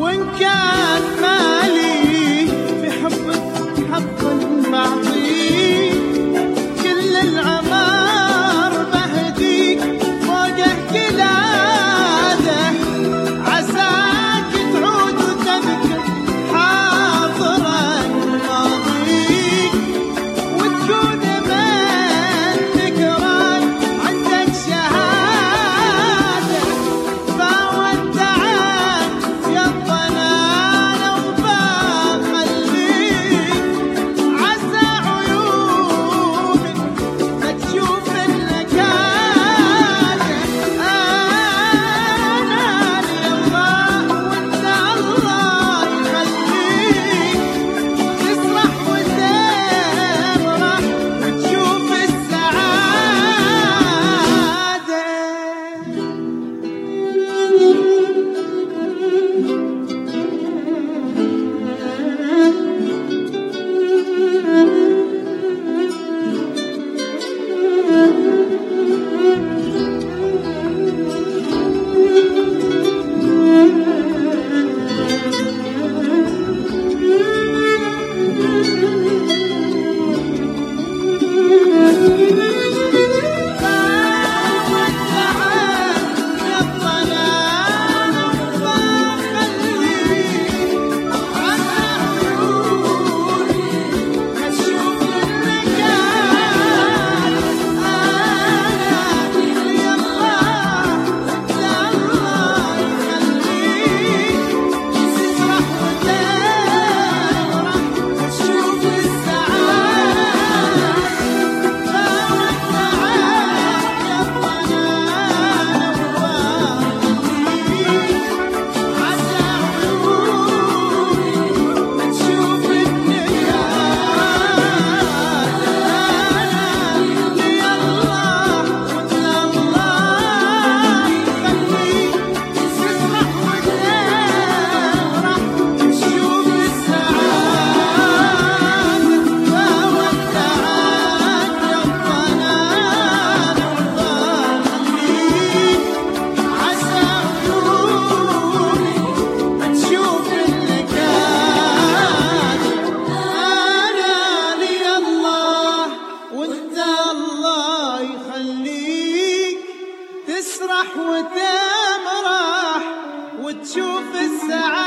وإن كان مالي في حبك حب معك تفرح وتمرح وتشوف السعادة.